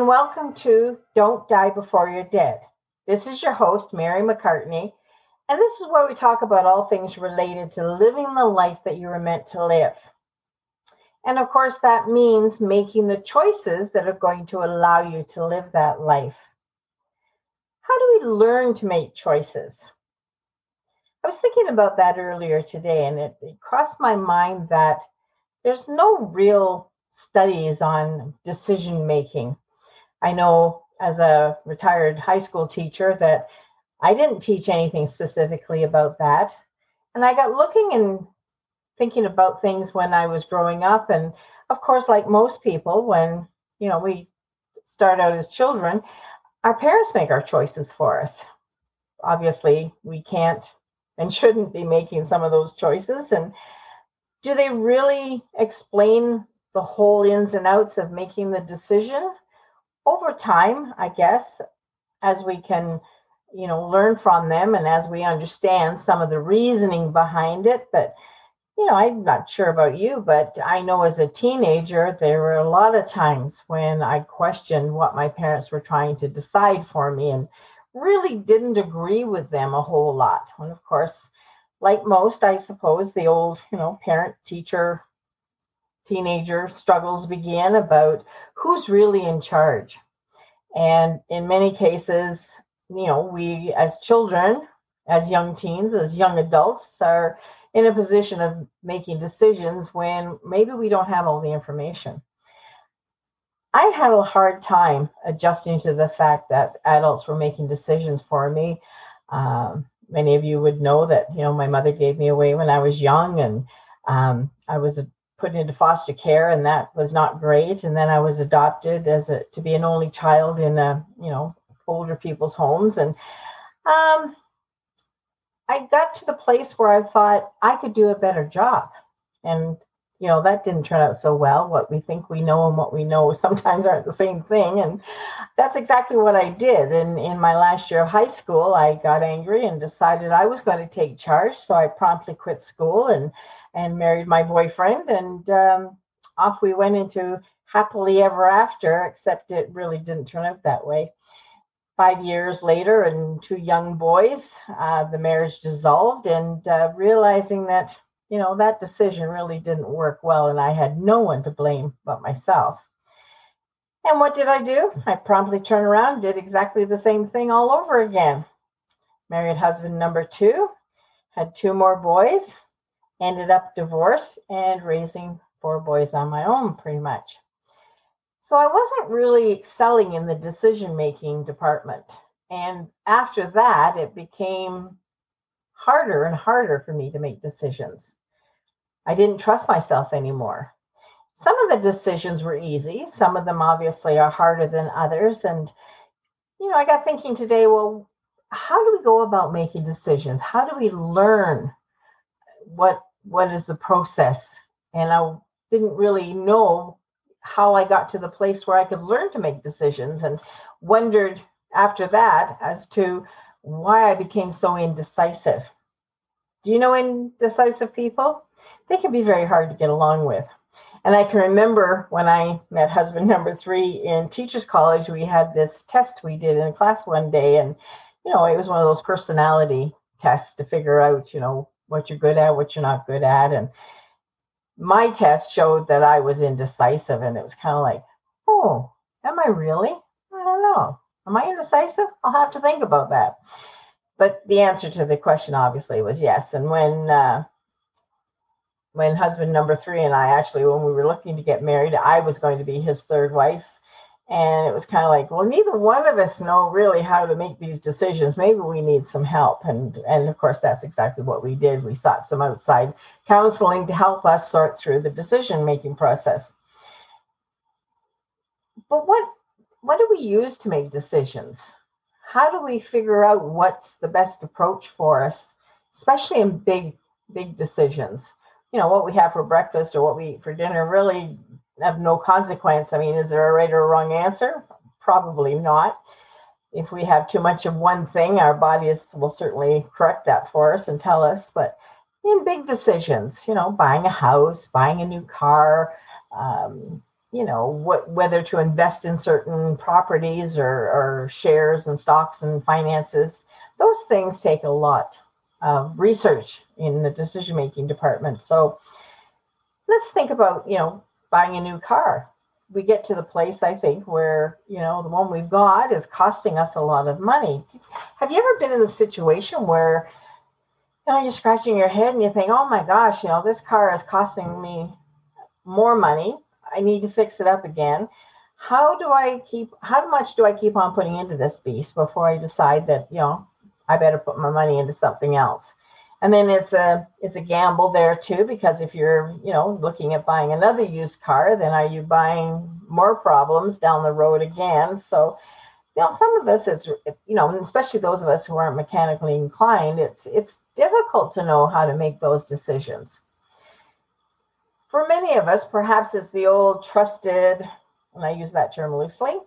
and welcome to Don't Die Before You're Dead. This is your host, Mary McCartney, and this is where we talk about all things related to living the life that you were meant to live. And of course, that means making the choices that are going to allow you to live that life. How do we learn to make choices? I was thinking about that earlier today, and it, it crossed my mind that there's no real studies on decision making. I know as a retired high school teacher that I didn't teach anything specifically about that. And I got looking and thinking about things when I was growing up. And of course, like most people, when you know we start out as children, our parents make our choices for us. Obviously, we can't and shouldn't be making some of those choices. And do they really explain the whole ins and outs of making the decision? Over time, I guess, as we can, you know, learn from them and as we understand some of the reasoning behind it. But, you know, I'm not sure about you, but I know as a teenager, there were a lot of times when I questioned what my parents were trying to decide for me and really didn't agree with them a whole lot. And of course, like most, I suppose, the old, you know, parent teacher teenager struggles begin about who's really in charge. And in many cases, you know, we as children, as young teens, as young adults, are in a position of making decisions when maybe we don't have all the information. I had a hard time adjusting to the fact that adults were making decisions for me. Um, many of you would know that you know my mother gave me away when I was young, and um, I was put into foster care, and that was not great. And then I was adopted as a to be an only child in a you know older people's homes, and um, I got to the place where I thought I could do a better job, and you know that didn't turn out so well. What we think we know and what we know sometimes aren't the same thing. And that's exactly what i did. And in my last year of high school i got angry and decided i was going to take charge. So i promptly quit school and and married my boyfriend and um, off we went into happily ever after except it really didn't turn out that way five years later and two young boys uh, the marriage dissolved and uh, realizing that you know, that decision really didn't work well, and I had no one to blame but myself. And what did I do? I promptly turned around, did exactly the same thing all over again. Married husband number two, had two more boys, ended up divorced and raising four boys on my own, pretty much. So I wasn't really excelling in the decision making department. And after that, it became harder and harder for me to make decisions. I didn't trust myself anymore. Some of the decisions were easy, some of them obviously are harder than others. And, you know, I got thinking today, well, how do we go about making decisions? How do we learn what what is the process? And I didn't really know how I got to the place where I could learn to make decisions and wondered after that as to why I became so indecisive. Do you know indecisive people? they can be very hard to get along with. And I can remember when I met husband number three in teachers college, we had this test we did in class one day. And, you know, it was one of those personality tests to figure out, you know, what you're good at, what you're not good at. And my test showed that I was indecisive. And it was kind of like, oh, am I really? I don't know. Am I indecisive? I'll have to think about that. But the answer to the question obviously was yes. And when, uh, when husband number three and I actually, when we were looking to get married, I was going to be his third wife. And it was kind of like, well, neither one of us know really how to make these decisions. Maybe we need some help. And and of course, that's exactly what we did. We sought some outside counseling to help us sort through the decision making process. But what what do we use to make decisions? How do we figure out what's the best approach for us, especially in big big decisions? you know what we have for breakfast or what we eat for dinner really have no consequence. I mean, is there a right or a wrong answer? Probably not. If we have too much of one thing, our bodies will certainly correct that for us and tell us. But in big decisions, you know, buying a house, buying a new car, um, you know what whether to invest in certain properties or, or shares and stocks and finances those things take a lot of research in the decision making department so let's think about you know buying a new car we get to the place i think where you know the one we've got is costing us a lot of money have you ever been in a situation where you know you're scratching your head and you think oh my gosh you know this car is costing me more money I need to fix it up again. How do I keep, how much do I keep on putting into this beast before I decide that, you know, I better put my money into something else? And then it's a it's a gamble there too because if you're you know looking at buying another used car, then are you buying more problems down the road again? So you know some of this is you know especially those of us who aren't mechanically inclined, it's it's difficult to know how to make those decisions for many of us, perhaps it's the old trusted, and I use that term loosely,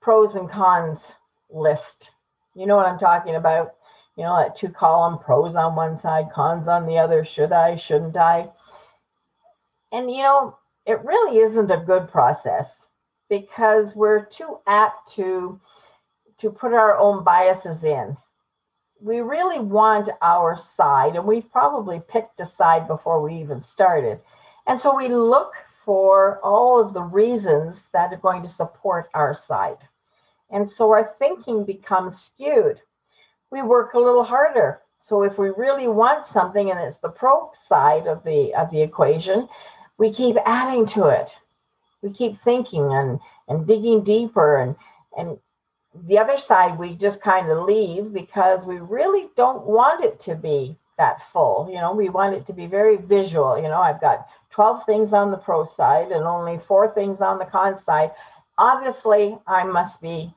pros and cons list. You know what I'm talking about? You know, that two column pros on one side, cons on the other. Should I, shouldn't I? And, you know, it really isn't a good process because we're too apt to to put our own biases in. We really want our side, and we've probably picked a side before we even started. And so we look for all of the reasons that are going to support our side. And so our thinking becomes skewed. We work a little harder. So if we really want something and it's the pro side of the of the equation, we keep adding to it. We keep thinking and and digging deeper and and the other side we just kind of leave because we really don't want it to be that full. You know, we want it to be very visual. You know, I've got 12 things on the pro side and only four things on the con side. Obviously, I must be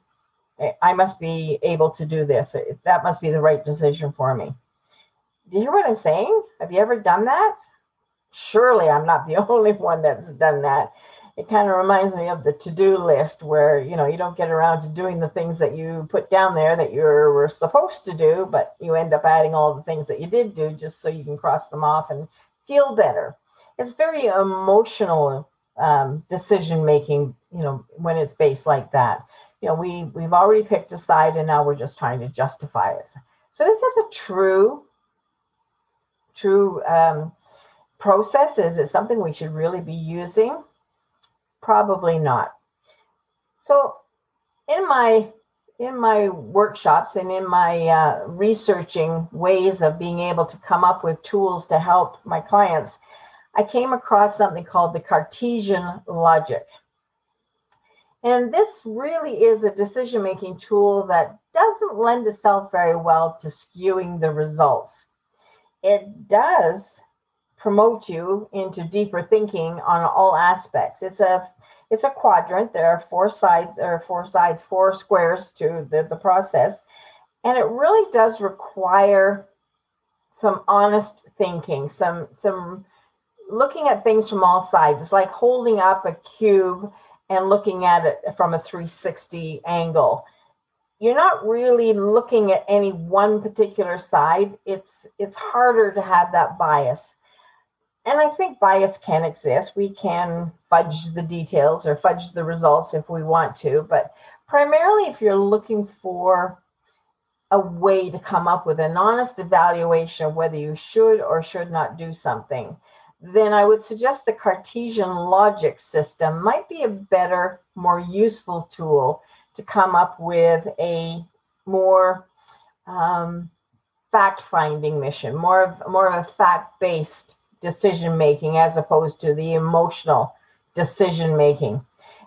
I must be able to do this. That must be the right decision for me. Do you hear what I'm saying? Have you ever done that? Surely I'm not the only one that's done that. It kind of reminds me of the to-do list where, you know, you don't get around to doing the things that you put down there that you were supposed to do, but you end up adding all the things that you did do just so you can cross them off and feel better it's very emotional um, decision making you know when it's based like that you know we we've already picked a side and now we're just trying to justify it. So this is a true true um, process. Is it something we should really be using? Probably not. So in my in my workshops and in my uh, researching ways of being able to come up with tools to help my clients I came across something called the Cartesian logic. And this really is a decision making tool that doesn't lend itself very well to skewing the results. It does promote you into deeper thinking on all aspects. It's a it's a quadrant. There are four sides, are four sides, four squares to the, the process. And it really does require some honest thinking, some some looking at things from all sides. It's like holding up a cube and looking at it from a 360 angle. You're not really looking at any one particular side. It's it's harder to have that bias. And I think bias can exist. We can fudge the details or fudge the results if we want to, but primarily if you're looking for a way to come up with an honest evaluation of whether you should or should not do something, then I would suggest the Cartesian logic system might be a better, more useful tool to come up with a more um, fact-finding mission, more of more of a fact-based decision making as opposed to the emotional decision making.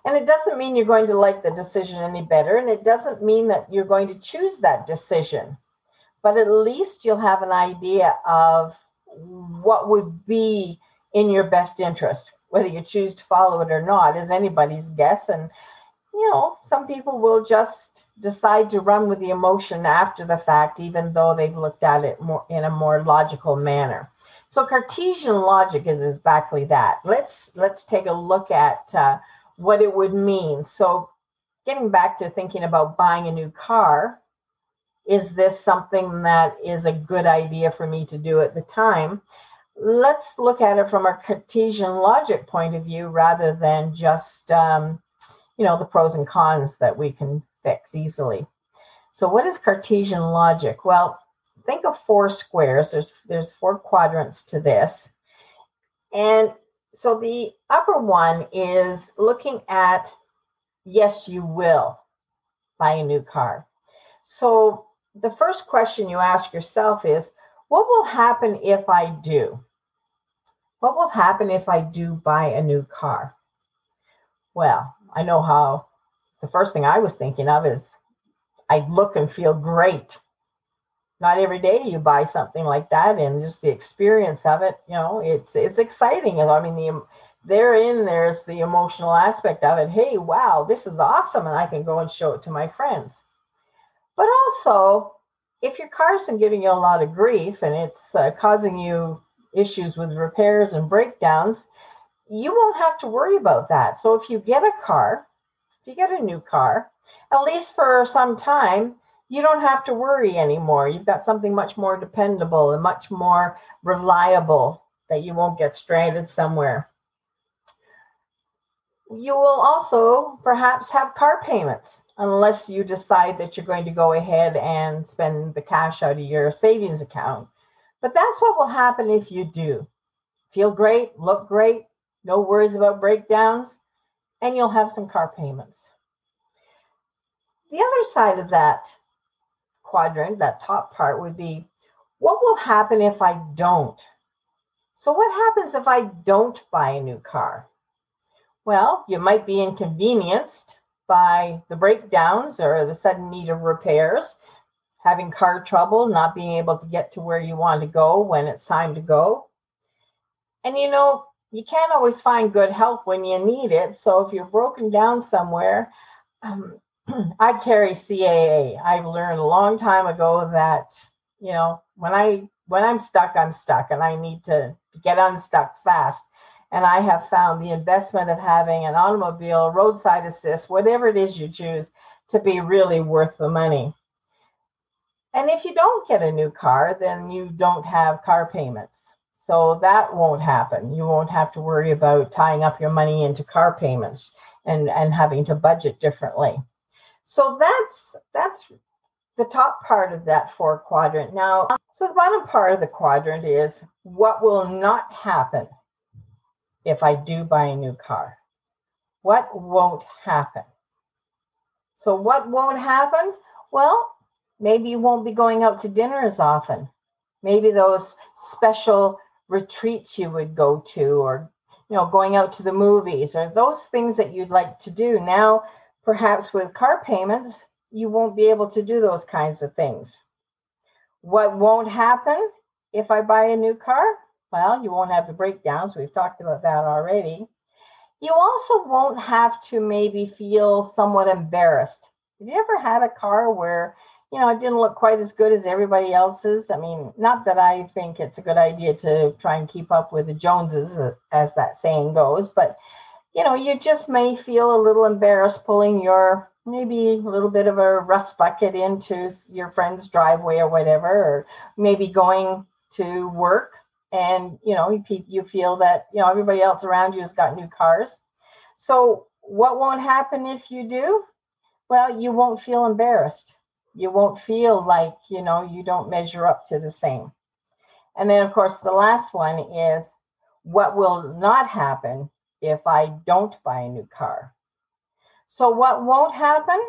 And it doesn't mean you're going to like the decision any better, and it doesn't mean that you're going to choose that decision, but at least you'll have an idea of what would be in your best interest. Whether you choose to follow it or not is anybody's guess. And, you know, some people will just decide to run with the emotion after the fact, even though they've looked at it more in a more logical manner. So Cartesian logic is exactly that. Let's let's take a look at uh, what it would mean. So, getting back to thinking about buying a new car, is this something that is a good idea for me to do at the time? Let's look at it from a Cartesian logic point of view rather than just, um, you know, the pros and cons that we can fix easily. So, what is Cartesian logic? Well, think of four squares. There's there's four quadrants to this, and so the upper one is looking at yes, you will buy a new car. So the first question you ask yourself is, what will happen if I do? What will happen if I do buy a new car? Well, I know how the first thing I was thinking of is I'd look and feel great. Not every day you buy something like that, and just the experience of it, you know, it's it's exciting. I mean, the therein there's the emotional aspect of it. Hey, wow, this is awesome, and I can go and show it to my friends. But also, if your car's been giving you a lot of grief and it's uh, causing you issues with repairs and breakdowns, you won't have to worry about that. So if you get a car, if you get a new car, at least for some time, you don't have to worry anymore. You've got something much more dependable and much more reliable that you won't get stranded somewhere. You will also perhaps have car payments unless you decide that you're going to go ahead and spend the cash out of your savings account. But that's what will happen if you do. Feel great, look great, no worries about breakdowns, and you'll have some car payments. The other side of that quadrant, that top part, would be what will happen if I don't? So, what happens if I don't buy a new car? Well, you might be inconvenienced by the breakdowns or the sudden need of repairs, having car trouble, not being able to get to where you want to go when it's time to go. And you know, you can't always find good help when you need it. So if you're broken down somewhere, um, I carry CAA. I've learned a long time ago that you know when I when I'm stuck, I'm stuck, and I need to get unstuck fast. And I have found the investment of having an automobile, roadside assist, whatever it is you choose, to be really worth the money. And if you don't get a new car, then you don't have car payments. So that won't happen. You won't have to worry about tying up your money into car payments and, and having to budget differently. So that's that's the top part of that four quadrant. Now, so the bottom part of the quadrant is what will not happen if I do buy a new car? What won't happen? So, what won't happen? Well, maybe you won't be going out to dinner as often. Maybe those special retreats you would go to, or you know, going out to the movies, or those things that you'd like to do. Now, perhaps with car payments, you won't be able to do those kinds of things. What won't happen if I buy a new car? Well, you won't have the breakdowns. We've talked about that already. You also won't have to maybe feel somewhat embarrassed. Have you ever had a car where, you know, it didn't look quite as good as everybody else's? I mean, not that I think it's a good idea to try and keep up with the Joneses, uh, as that saying goes, but, you know, you just may feel a little embarrassed pulling your maybe a little bit of a rust bucket into your friend's driveway or whatever, or maybe going to work. And you know you, you feel that you know everybody else around you has got new cars. So what won't happen if you do? Well you won't feel embarrassed you won't feel like you know you don't measure up to the same and then of course the last one is what will not happen if i don't buy a new car so what won't happen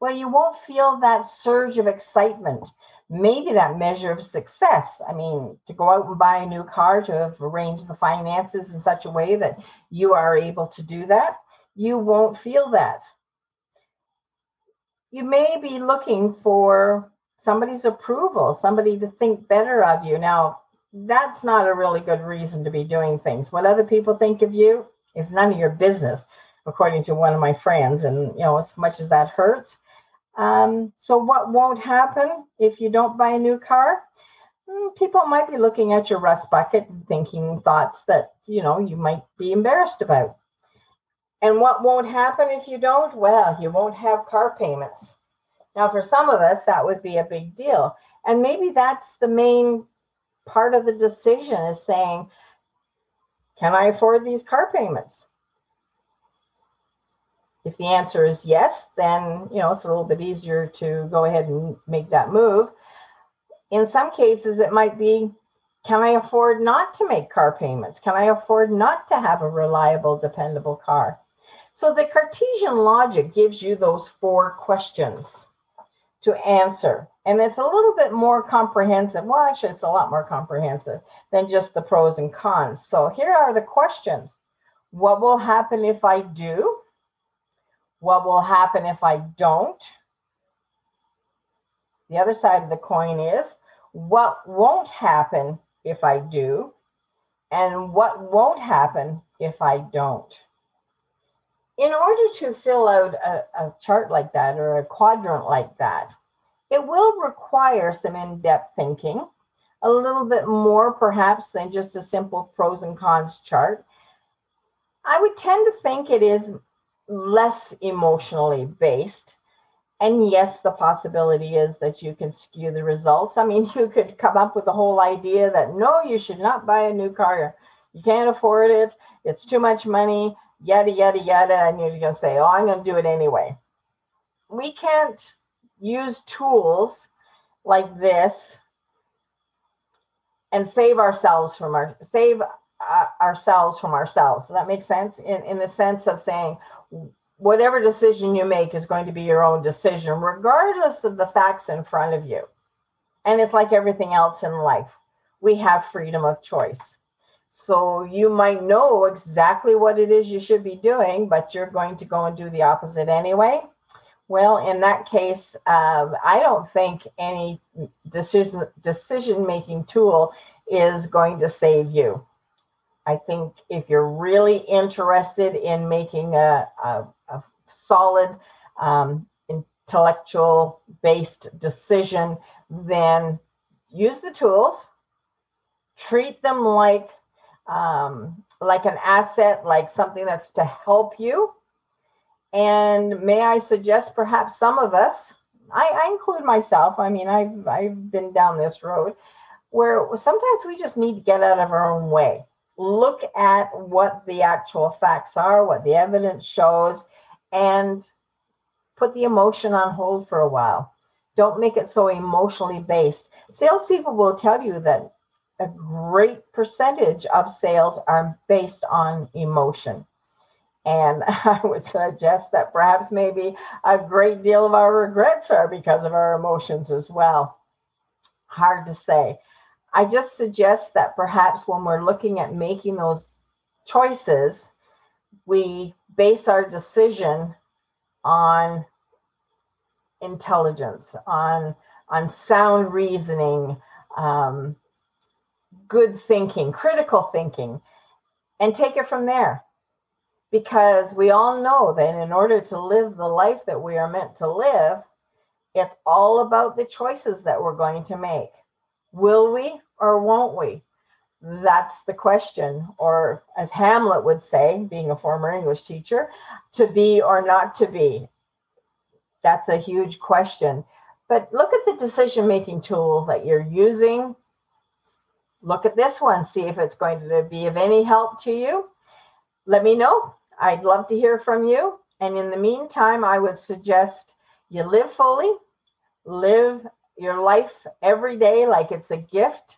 well you won't feel that surge of excitement maybe that measure of success. I mean, to go out and buy a new car, to have arranged the finances in such a way that you are able to do that, you won't feel that. You may be looking for somebody's approval, somebody to think better of you. Now, that's not a really good reason to be doing things. What other people think of you is none of your business, according to one of my friends. And, you know, as much as that hurts, um, so, what won't happen if you don't buy a new car? Hmm, people might be looking at your rust bucket and thinking thoughts that you know you might be embarrassed about. And what won't happen if you don't? Well, you won't have car payments. Now, for some of us, that would be a big deal. And maybe that's the main part of the decision is saying, can I afford these car payments? If the answer is yes, then you know it's a little bit easier to go ahead and make that move. In some cases, it might be can I afford not to make car payments? Can I afford not to have a reliable, dependable car? So the Cartesian logic gives you those four questions to answer. And it's a little bit more comprehensive. Well, actually, it's a lot more comprehensive than just the pros and cons. So here are the questions What will happen if I do? What will happen if I don't? The other side of the coin is what won't happen if I do? And what won't happen if I don't? In order to fill out a, a chart like that or a quadrant like that, it will require some in depth thinking, a little bit more perhaps than just a simple pros and cons chart. I would tend to think it is less emotionally based. And yes, the possibility is that you can skew the results. I mean, you could come up with the whole idea that no, you should not buy a new car. You can't afford it. It's too much money, yada, yada, yada. And you're going to say, oh, I'm going to do it anyway. We can't use tools like this and save ourselves from our save uh, ourselves from ourselves. So that makes sense in, in the sense of saying whatever decision you make is going to be your own decision, regardless of the facts in front of you. And it's like everything else in life. We have freedom of choice. So you might know exactly what it is you should be doing, but you're going to go and do the opposite anyway. Well, in that case, um, I don't think any decision decision making tool is going to save you. I think if you're really interested in making a, a, a solid um, intellectual based decision, then use the tools, treat them like um, like an asset, like something that's to help you and may I suggest perhaps some of us, I, I include myself, I mean, I've, I've been down this road where sometimes we just need to get out of our own way. Look at what the actual facts are, what the evidence shows, and put the emotion on hold for a while. Don't make it so emotionally based. Salespeople will tell you that a great percentage of sales are based on emotion. And I would suggest that perhaps maybe a great deal of our regrets are because of our emotions as well. Hard to say. I just suggest that perhaps when we're looking at making those choices, we base our decision on intelligence, on on sound reasoning, um, good thinking, critical thinking, and take it from there because we all know that in order to live the life that we are meant to live, it's all about the choices that we're going to make. Will we or won't we? That's the question. Or, as Hamlet would say, being a former English teacher, to be or not to be. That's a huge question. But look at the decision making tool that you're using. Look at this one, see if it's going to be of any help to you. Let me know. I'd love to hear from you. And in the meantime, I would suggest you live fully, live your life every day like it's a gift.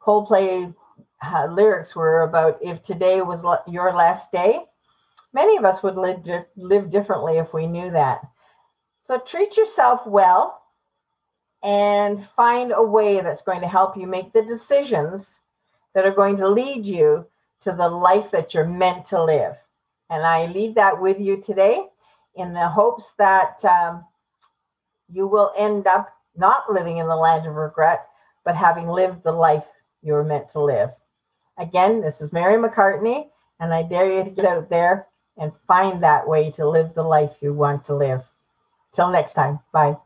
Coldplay uh, lyrics were about if today was your last day. Many of us would live, live differently if we knew that. So treat yourself well and find a way that's going to help you make the decisions that are going to lead you to the life that you're meant to live. And I leave that with you today in the hopes that um, you will end up not living in the land of regret, but having lived the life you were meant to live. Again, this is Mary McCartney, and I dare you to get out there and find that way to live the life you want to live. Till next time, bye.